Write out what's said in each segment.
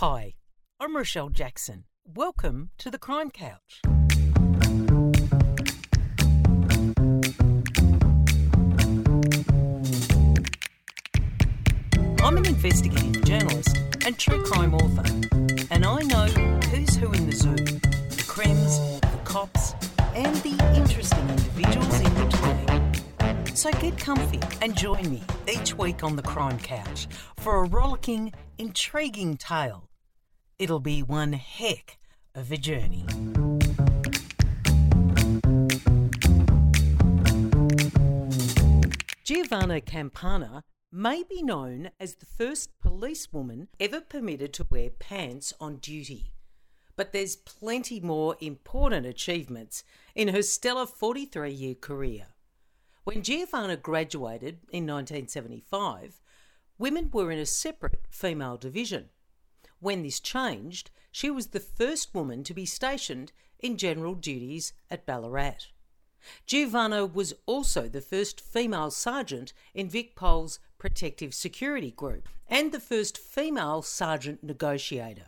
Hi, I'm Rochelle Jackson. Welcome to the Crime Couch. I'm an investigative journalist and true crime author, and I know who's who in the zoo the crims, the cops, and the interesting individuals in between. So get comfy and join me each week on the Crime Couch for a rollicking, intriguing tale. It'll be one heck of a journey. Giovanna Campana may be known as the first policewoman ever permitted to wear pants on duty. But there's plenty more important achievements in her stellar 43 year career. When Giovanna graduated in 1975, women were in a separate female division. When this changed, she was the first woman to be stationed in general duties at Ballarat. Giovanna was also the first female sergeant in VicPol's protective security group and the first female sergeant negotiator.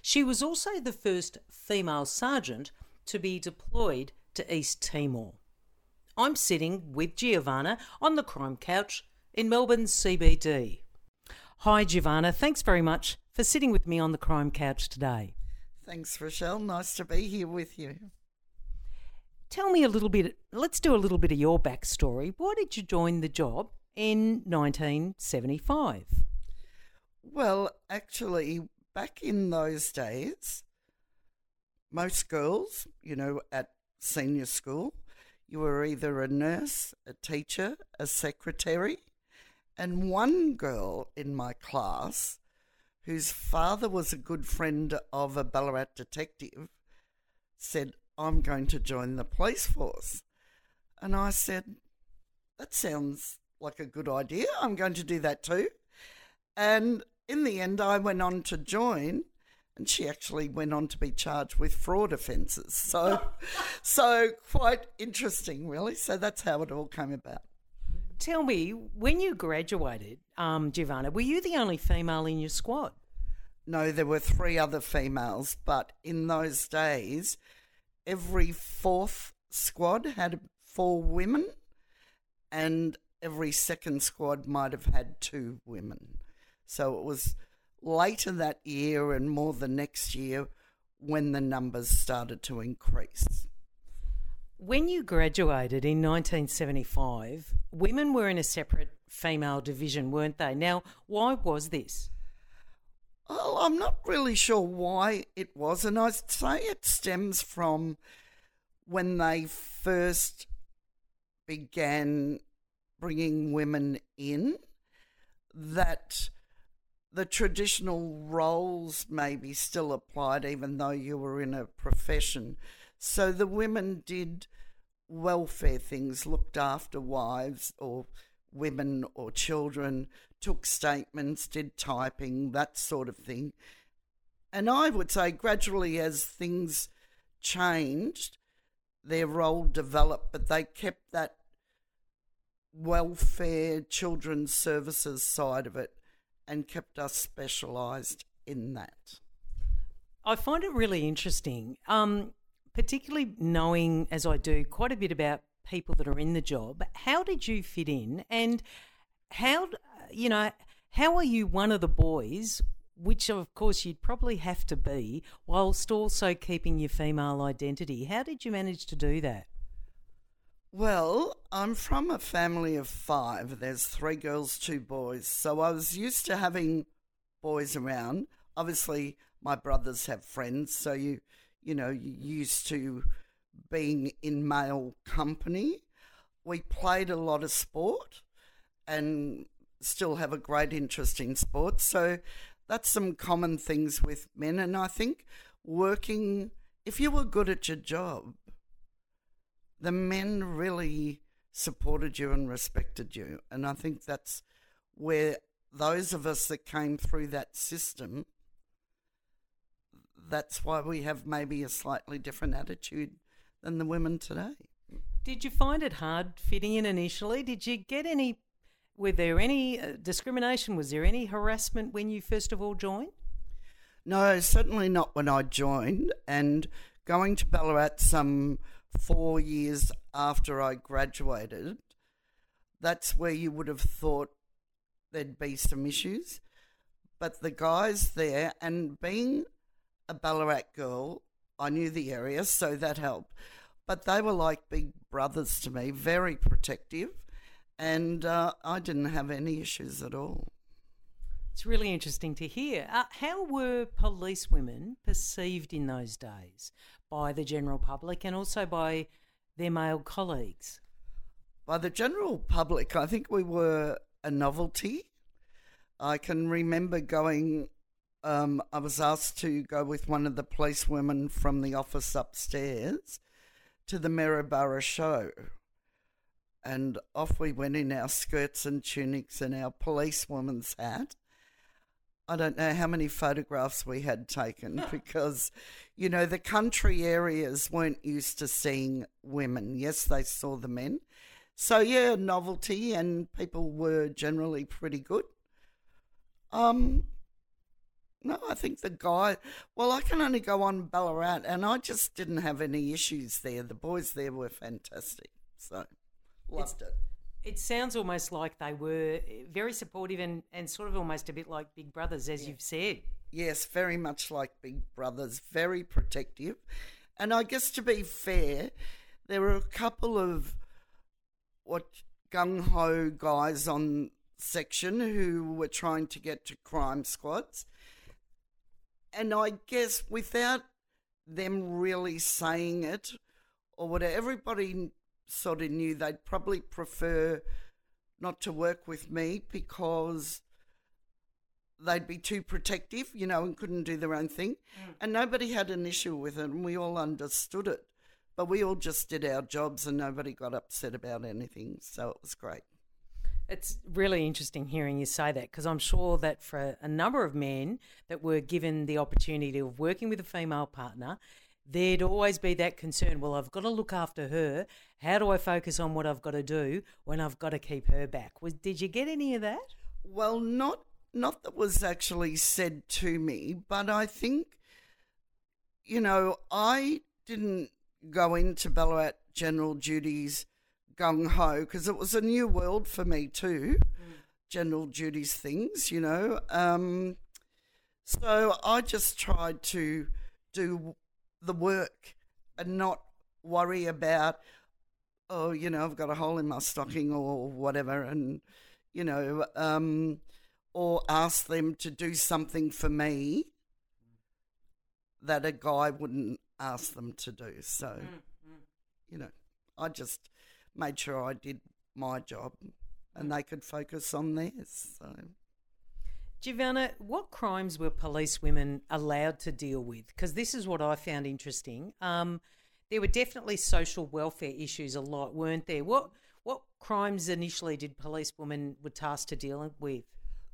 She was also the first female sergeant to be deployed to East Timor. I'm sitting with Giovanna on the crime couch in Melbourne's CBD. Hi, Giovanna. Thanks very much for sitting with me on the crime couch today. Thanks, Rochelle. Nice to be here with you. Tell me a little bit, let's do a little bit of your backstory. Why did you join the job in 1975? Well, actually, back in those days, most girls, you know, at senior school, you were either a nurse, a teacher, a secretary, and one girl in my class whose father was a good friend of a Ballarat detective said, I'm going to join the police force. And I said, That sounds like a good idea. I'm going to do that too. And in the end, I went on to join, and she actually went on to be charged with fraud offences. So, so quite interesting, really. So that's how it all came about. Tell me, when you graduated, um, Giovanna, were you the only female in your squad? No, there were three other females, but in those days, every fourth squad had four women, and every second squad might have had two women. So it was later that year and more the next year when the numbers started to increase. When you graduated in 1975, women were in a separate female division, weren't they? Now, why was this? Well, I'm not really sure why it was, and I'd say it stems from when they first began bringing women in, that the traditional roles maybe still applied, even though you were in a profession. So the women did welfare things, looked after wives or women or children, took statements, did typing, that sort of thing. And I would say gradually as things changed, their role developed, but they kept that welfare, children's services side of it and kept us specialised in that. I find it really interesting, um, particularly knowing, as I do, quite a bit about people that are in the job. How did you fit in, and how you know how are you one of the boys? Which of course you'd probably have to be, whilst also keeping your female identity. How did you manage to do that? Well, I'm from a family of five. There's three girls, two boys. So I was used to having boys around. Obviously, my brothers have friends, so you, you know, used to being in male company. We played a lot of sport and still have a great interest in sport. So that's some common things with men. And I think working, if you were good at your job, the men really supported you and respected you. And I think that's where those of us that came through that system, that's why we have maybe a slightly different attitude than the women today. Did you find it hard fitting in initially? Did you get any? Were there any uh, discrimination? Was there any harassment when you first of all joined? No, certainly not when I joined. And going to Ballarat some four years after I graduated, that's where you would have thought there'd be some issues. But the guys there, and being a Ballarat girl, I knew the area, so that helped. But they were like big brothers to me, very protective, and uh, I didn't have any issues at all. It's really interesting to hear. Uh, how were police women perceived in those days by the general public and also by their male colleagues? By the general public, I think we were a novelty. I can remember going, um, I was asked to go with one of the police women from the office upstairs to the Maryborough show. And off we went in our skirts and tunics and our policewoman's hat. I don't know how many photographs we had taken because, you know, the country areas weren't used to seeing women. Yes, they saw the men. So, yeah, novelty, and people were generally pretty good. Um, no, I think the guy, well, I can only go on Ballarat, and I just didn't have any issues there. The boys there were fantastic. So, loved it. It sounds almost like they were very supportive and, and sort of almost a bit like big brothers, as yeah. you've said. Yes, very much like big brothers, very protective. And I guess to be fair, there were a couple of what gung ho guys on section who were trying to get to crime squads. And I guess without them really saying it or whatever, everybody sort of knew they'd probably prefer not to work with me because they'd be too protective, you know, and couldn't do their own thing. Mm. And nobody had an issue with it, and we all understood it. But we all just did our jobs, and nobody got upset about anything. So it was great. It's really interesting hearing you say that because I'm sure that for a number of men that were given the opportunity of working with a female partner, there'd always be that concern well, I've got to look after her. How do I focus on what I've got to do when I've got to keep her back? Was, did you get any of that? Well, not not that was actually said to me, but I think, you know, I didn't go into Ballarat general duties gung ho because it was a new world for me too. Mm. General duties things, you know. Um, so I just tried to do the work and not worry about, oh, you know, I've got a hole in my stocking or whatever, and, you know, um, or ask them to do something for me that a guy wouldn't ask them to do. So, mm, mm. you know, I just made sure I did my job and they could focus on theirs. So. Giovanna, what crimes were police women allowed to deal with? Because this is what I found interesting. Um, there were definitely social welfare issues a lot, weren't there? What what crimes initially did police women were tasked to deal with?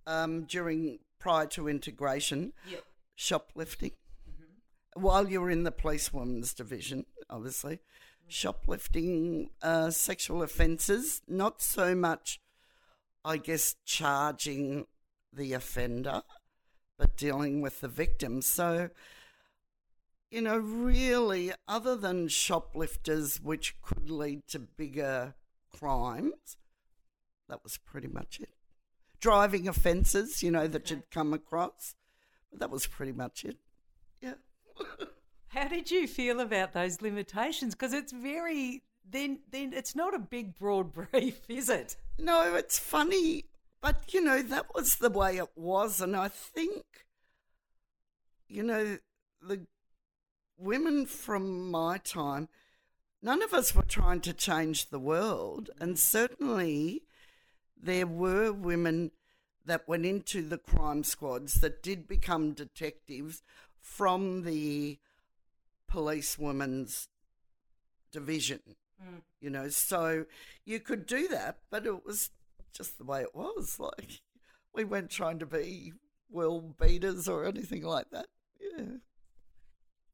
Um, during prior to integration, yep. shoplifting. Mm-hmm. While you were in the police women's division, obviously. Shoplifting, uh, sexual offences, not so much, I guess, charging the offender, but dealing with the victim. So, you know, really, other than shoplifters, which could lead to bigger crimes, that was pretty much it. Driving offences, you know, that you'd come across, that was pretty much it. Yeah. How did you feel about those limitations? Because it's very then then it's not a big broad brief, is it? No, it's funny. But, you know, that was the way it was. And I think, you know, the women from my time, none of us were trying to change the world. And certainly there were women that went into the crime squads that did become detectives from the police women's division. Mm. You know, so you could do that, but it was just the way it was. Like we weren't trying to be world beaters or anything like that. Yeah.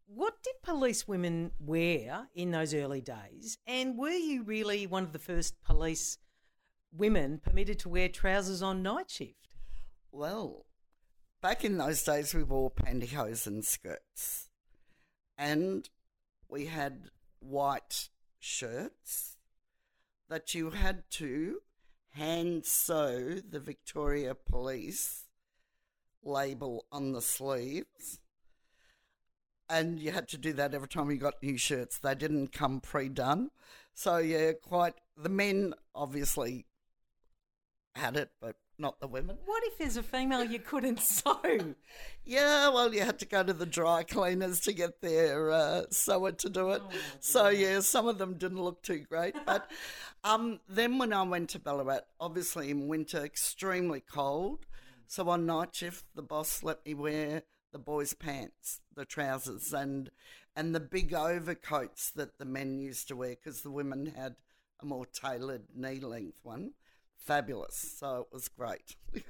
What did police women wear in those early days? And were you really one of the first police women permitted to wear trousers on night shift? Well, back in those days, we wore pantyhose and skirts, and we had white shirts that you had to hand sew the Victoria Police label on the sleeves. And you had to do that every time you got new shirts. They didn't come pre done. So, yeah, quite. The men obviously had it, but not the women. What if there's a female you couldn't sew? Yeah, well, you had to go to the dry cleaners to get their uh, sewer to do it. Oh, so yeah, some of them didn't look too great. But um, then when I went to Ballarat, obviously in winter, extremely cold. So on night shift, the boss let me wear the boys' pants, the trousers, and and the big overcoats that the men used to wear because the women had a more tailored knee length one fabulous. So it was great.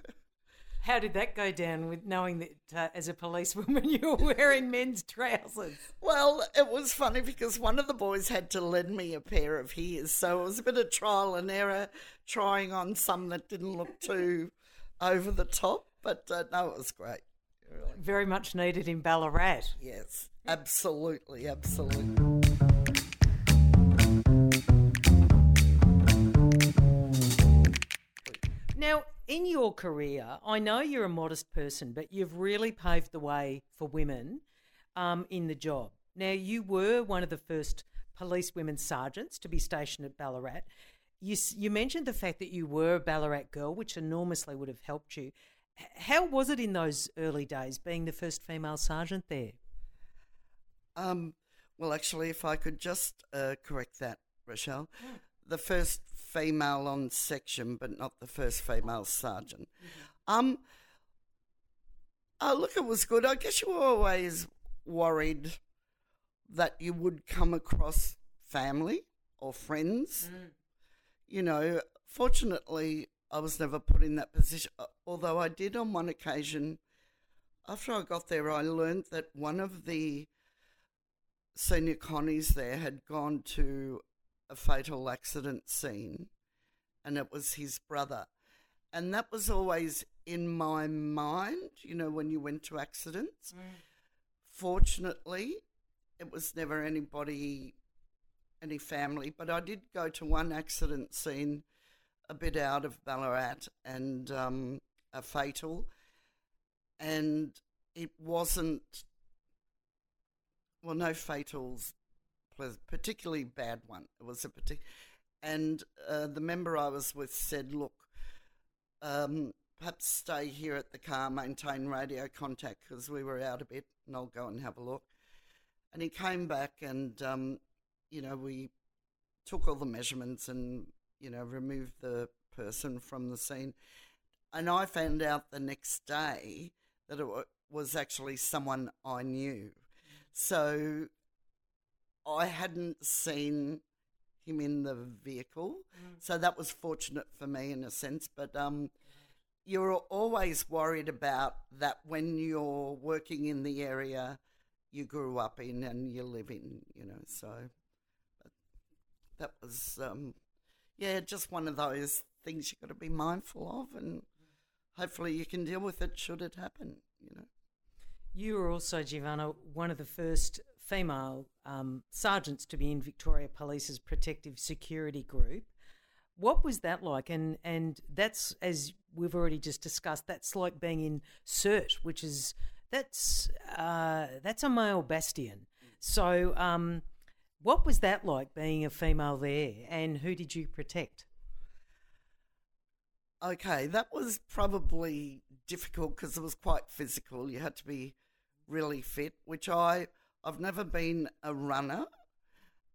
How did that go down with knowing that uh, as a policewoman you were wearing men's trousers? Well, it was funny because one of the boys had to lend me a pair of his. So it was a bit of trial and error trying on some that didn't look too over the top. But uh, no, it was great. Really. Very much needed in Ballarat. Yes, absolutely, absolutely. Now, in your career, I know you're a modest person, but you've really paved the way for women um, in the job. Now, you were one of the first police women sergeants to be stationed at Ballarat. You, you mentioned the fact that you were a Ballarat girl, which enormously would have helped you. How was it in those early days being the first female sergeant there? Um, well, actually, if I could just uh, correct that, Rochelle, the first female on section, but not the first female sergeant. Mm-hmm. Um, oh, look, it was good. I guess you were always worried that you would come across family or friends. Mm. You know, fortunately, I was never put in that position, uh, although I did on one occasion. After I got there, I learned that one of the senior connies there had gone to a fatal accident scene, and it was his brother. And that was always in my mind, you know, when you went to accidents. Mm. Fortunately, it was never anybody, any family, but I did go to one accident scene a bit out of Ballarat and um, a fatal, and it wasn't, well, no fatals particularly bad one. It was a particular, and uh, the member I was with said, "Look, um, perhaps stay here at the car, maintain radio contact because we were out a bit, and I'll go and have a look." And he came back, and um, you know, we took all the measurements and you know removed the person from the scene. And I found out the next day that it was actually someone I knew. So I hadn't seen him in the vehicle, mm. so that was fortunate for me in a sense. But um, you're always worried about that when you're working in the area you grew up in and you live in, you know. So that was, um, yeah, just one of those things you've got to be mindful of, and hopefully you can deal with it should it happen, you know. You were also, Giovanna, one of the first female um, sergeants to be in Victoria Police's protective security group. What was that like? And and that's as we've already just discussed. That's like being in CIRT, which is that's uh, that's a male bastion. So, um, what was that like being a female there, and who did you protect? Okay, that was probably difficult because it was quite physical. You had to be really fit, which I I've never been a runner,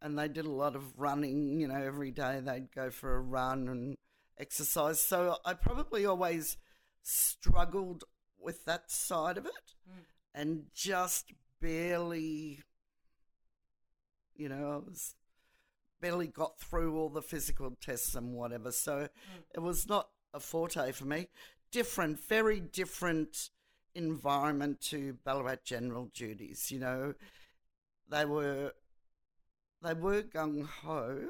and they did a lot of running. You know, every day they'd go for a run and exercise. So I probably always struggled with that side of it, mm. and just barely, you know, I was barely got through all the physical tests and whatever. So mm. it was not a forte for me. Different, very different environment to Ballarat general duties. You know, they were they were gung ho,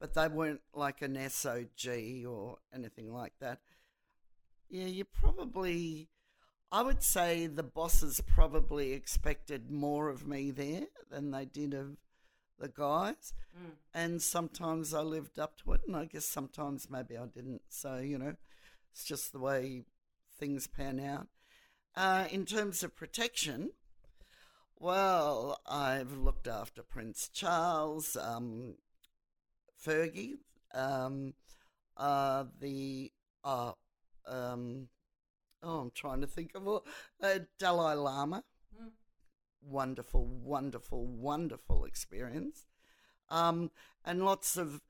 but they weren't like an SOG or anything like that. Yeah, you probably. I would say the bosses probably expected more of me there than they did of the guys. Mm. And sometimes I lived up to it, and I guess sometimes maybe I didn't. So, you know, it's just the way things pan out. Uh, in terms of protection, well, I've looked after Prince Charles, um, Fergie, um, uh, the uh, um, oh, I'm trying to think of all, uh, Dalai Lama. Mm. Wonderful, wonderful, wonderful experience, um, and lots of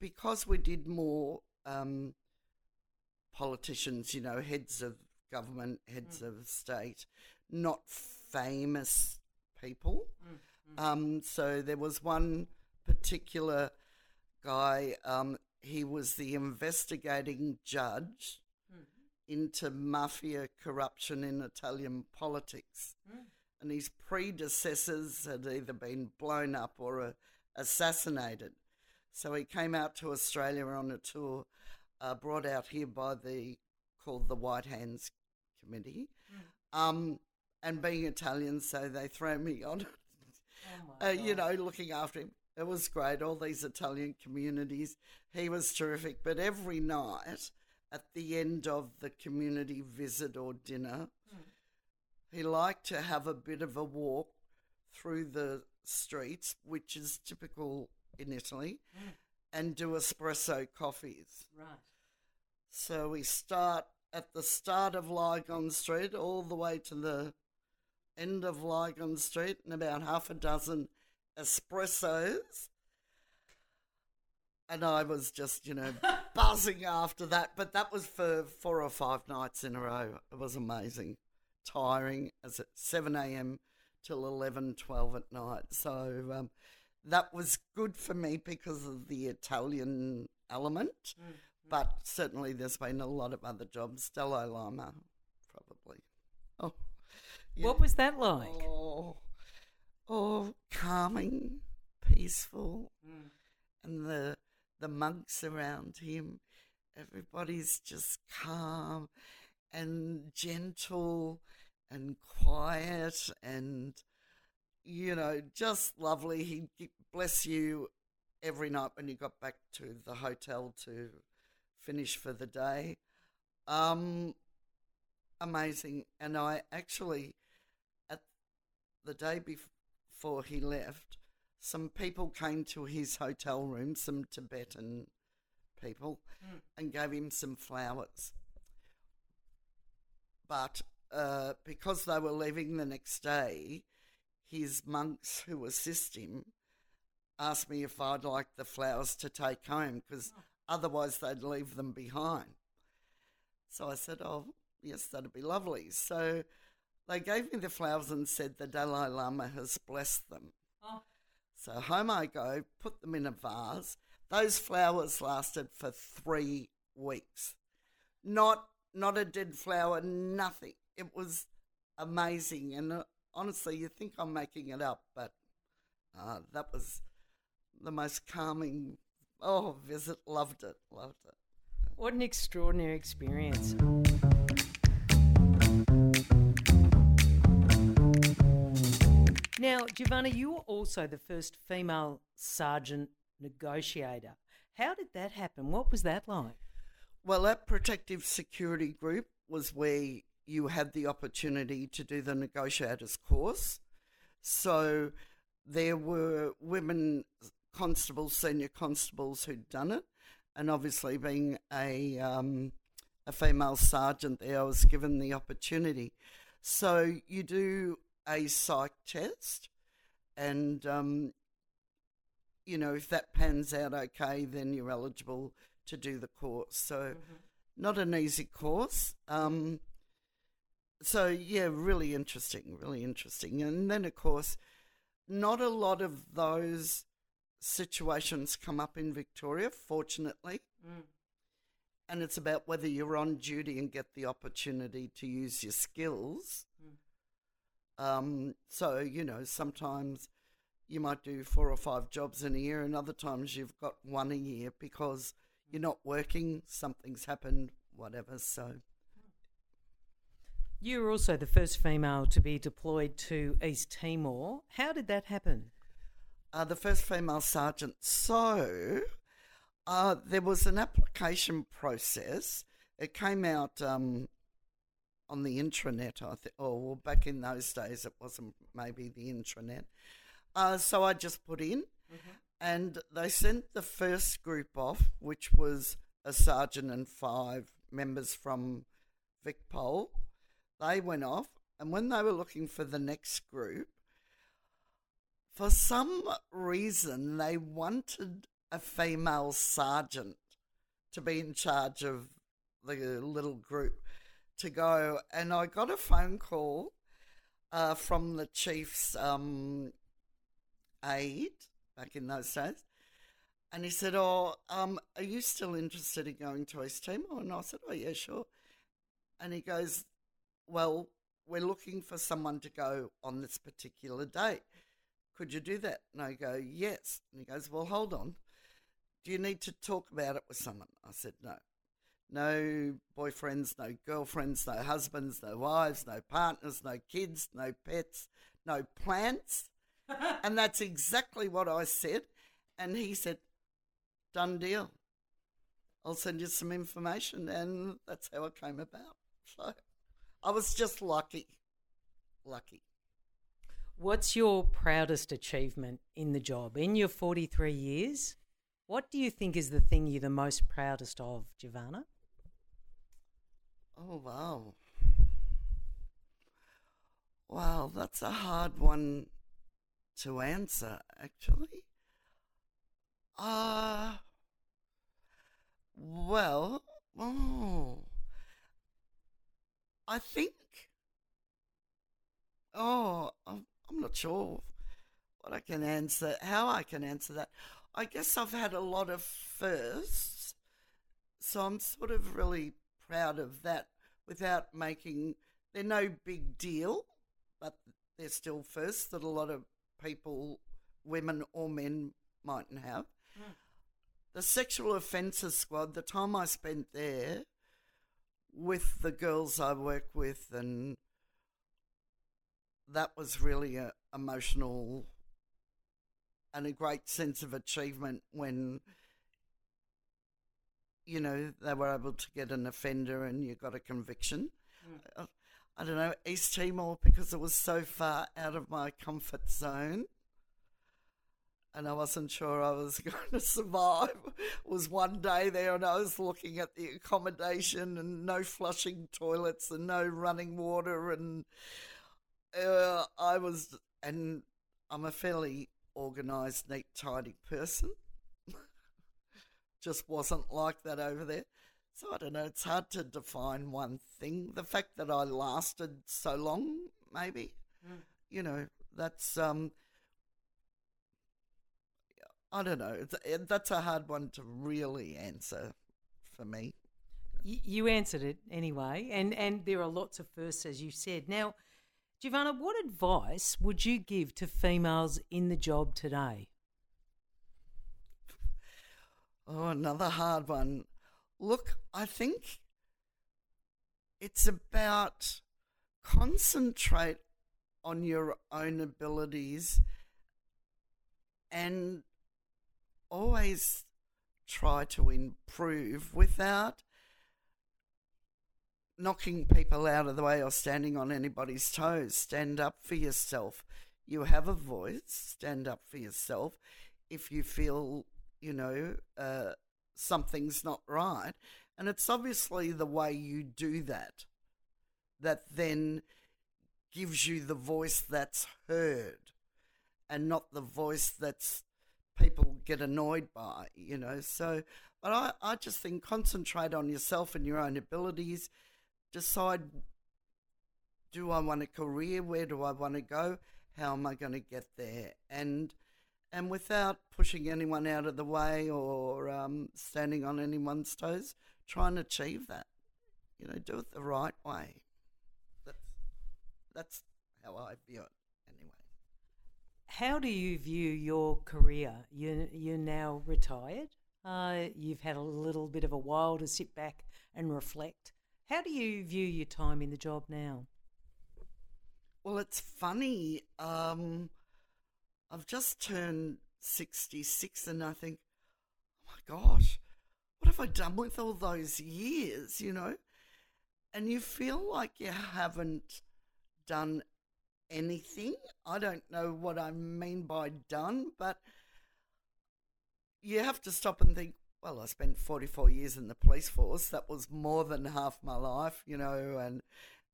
because we did more um, politicians, you know, heads of government, heads of state, not famous people. Mm. Um, so there was one particular guy, um, he was the investigating judge Mm. into mafia corruption in Italian politics. Mm. And his predecessors had either been blown up or uh, assassinated. So he came out to Australia on a tour, uh, brought out here by the called the White Hands Committee. Mm. Um, and being Italian, so they throw me on, Oh uh, you know, looking after him. It was great. All these Italian communities, he was terrific. But every night, at the end of the community visit or dinner, Mm. he liked to have a bit of a walk through the streets, which is typical in Italy, Mm. and do espresso coffees. Right. So we start at the start of Lygon Street all the way to the end of Lygon Street and about half a dozen espressos. And I was just, you know, buzzing after that. But that was for four or five nights in a row. It was amazing. Tiring as at 7 a.m. till 11, 12 at night. So um, that was good for me because of the Italian element. Mm. But certainly there's been a lot of other jobs. Dalai Lama, probably. Oh. Yeah. What was that like? Oh, oh, calming, peaceful, Mm. and the the monks around him. Everybody's just calm and gentle and quiet and you know just lovely. He'd bless you every night when you got back to the hotel to finish for the day. Um, amazing, and I actually the day before he left, some people came to his hotel room, some Tibetan people, Mm. and gave him some flowers. But uh, because they were leaving the next day, his monks who assist him asked me if I'd like the flowers to take home because otherwise they'd leave them behind. So I said, Oh, yes, that'd be lovely. So they gave me the flowers and said the Dalai Lama has blessed them. Oh. So home I go, put them in a vase. Those flowers lasted for three weeks. Not not a dead flower, nothing. It was amazing, and uh, honestly, you think I'm making it up, but uh, that was the most calming. Oh, visit, loved it, loved it. What an extraordinary experience. Now, Giovanna, you were also the first female sergeant negotiator. How did that happen? What was that like? Well, that protective security group was where you had the opportunity to do the negotiators course. So there were women constables, senior constables who'd done it, and obviously being a um, a female sergeant there, I was given the opportunity. So you do a psych test, and um, you know if that pans out okay, then you're eligible to do the course. So not an easy course. Um, so yeah, really interesting, really interesting. And then of course, not a lot of those situations come up in Victoria, fortunately. Mm. And it's about whether you're on duty and get the opportunity to use your skills. Um, so you know, sometimes you might do four or five jobs in a year, and other times you've got one a year because you're not working, something's happened, whatever. So You were also the first female to be deployed to East Timor. How did that happen? Uh, the first female sergeant. So uh, there was an application process. It came out um, on the intranet, I think. Oh, well, back in those days, it wasn't maybe the intranet. Uh, so I just put in, mm-hmm. and they sent the first group off, which was a sergeant and five members from VicPol. They went off, and when they were looking for the next group, for some reason they wanted a female sergeant to be in charge of the little group to go. And I got a phone call uh, from the chief's um, aide back in those days. And he said, Oh, um, are you still interested in going to East Timor? And I said, Oh, yeah, sure. And he goes, Well, we're looking for someone to go on this particular date. Could you do that? And I go, Yes. And he goes, Well, hold on. Do you need to talk about it with someone? I said, No. No boyfriends, no girlfriends, no husbands, no wives, no partners, no kids, no pets, no plants. and that's exactly what I said. And he said, Done deal. I'll send you some information. And that's how it came about. So I was just lucky. Lucky. What's your proudest achievement in the job? In your 43 years, what do you think is the thing you're the most proudest of, Giovanna? Oh, wow. Wow, that's a hard one to answer, actually. Uh, well, oh, I think, oh, I'm not sure what I can answer, how I can answer that. I guess I've had a lot of firsts, so I'm sort of really proud of that without making, they're no big deal, but they're still first that a lot of people, women or men, mightn't have. Mm. The sexual offences squad, the time I spent there with the girls I work with, and that was really a emotional and a great sense of achievement when you know they were able to get an offender and you got a conviction. Mm. I don't know East Timor because it was so far out of my comfort zone and I wasn't sure I was going to survive. It was one day there, and I was looking at the accommodation and no flushing toilets and no running water, and uh, I was, and I'm a fairly organised, neat, tidy person. Just wasn't like that over there. So I don't know. It's hard to define one thing. The fact that I lasted so long, maybe, mm. you know, that's um I don't know. that's a hard one to really answer for me. You answered it anyway, and, and there are lots of firsts, as you said. Now, Giovanna, what advice would you give to females in the job today? Oh, another hard one. Look, I think it's about concentrate on your own abilities and always try to improve without knocking people out of the way or standing on anybody's toes. Stand up for yourself. You have a voice, stand up for yourself. If you feel, you know, uh, something's not right. And it's obviously the way you do that that then gives you the voice that's heard and not the voice that's people get annoyed by, you know. So, but I, I just think concentrate on yourself and your own abilities. Decide do I want a career? Where do I want to go? How am I going to get there? And and without pushing anyone out of the way or um, standing on anyone's toes, try and achieve that. You know, do it the right way. That's that's how I view it. Anyway. How do you view your career? You, you're now retired. Uh, you've had a little bit of a while to sit back and reflect. How do you view your time in the job now? Well, it's funny. Um, I've just turned 66 and I think, oh my gosh, what have I done with all those years, you know? And you feel like you haven't done anything. I don't know what I mean by done, but you have to stop and think, well, I spent 44 years in the police force. That was more than half my life, you know, and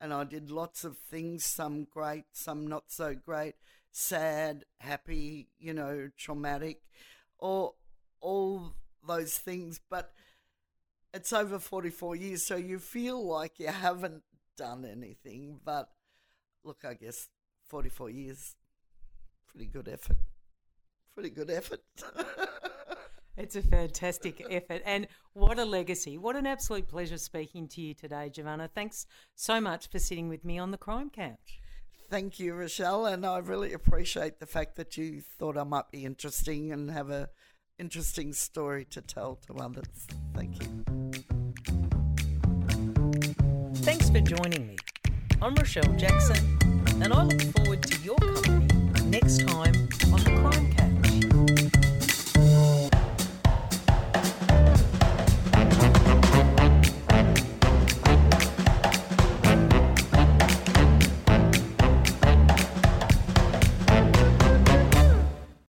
and I did lots of things, some great, some not so great, sad, happy, you know, traumatic, or all those things, but it's over 44 years, so you feel like you haven't done anything, but look, I guess 44 years, pretty good effort. Pretty good effort. It's a fantastic effort. And what a legacy. What an absolute pleasure speaking to you today, Giovanna. Thanks so much for sitting with me on the crime couch. Thank you, Rochelle, and I really appreciate the fact that you thought I might be interesting and have a interesting story to tell to others. Thank you. Thanks for joining me. I'm Rochelle Jackson, and I look forward to your company next time on the Crime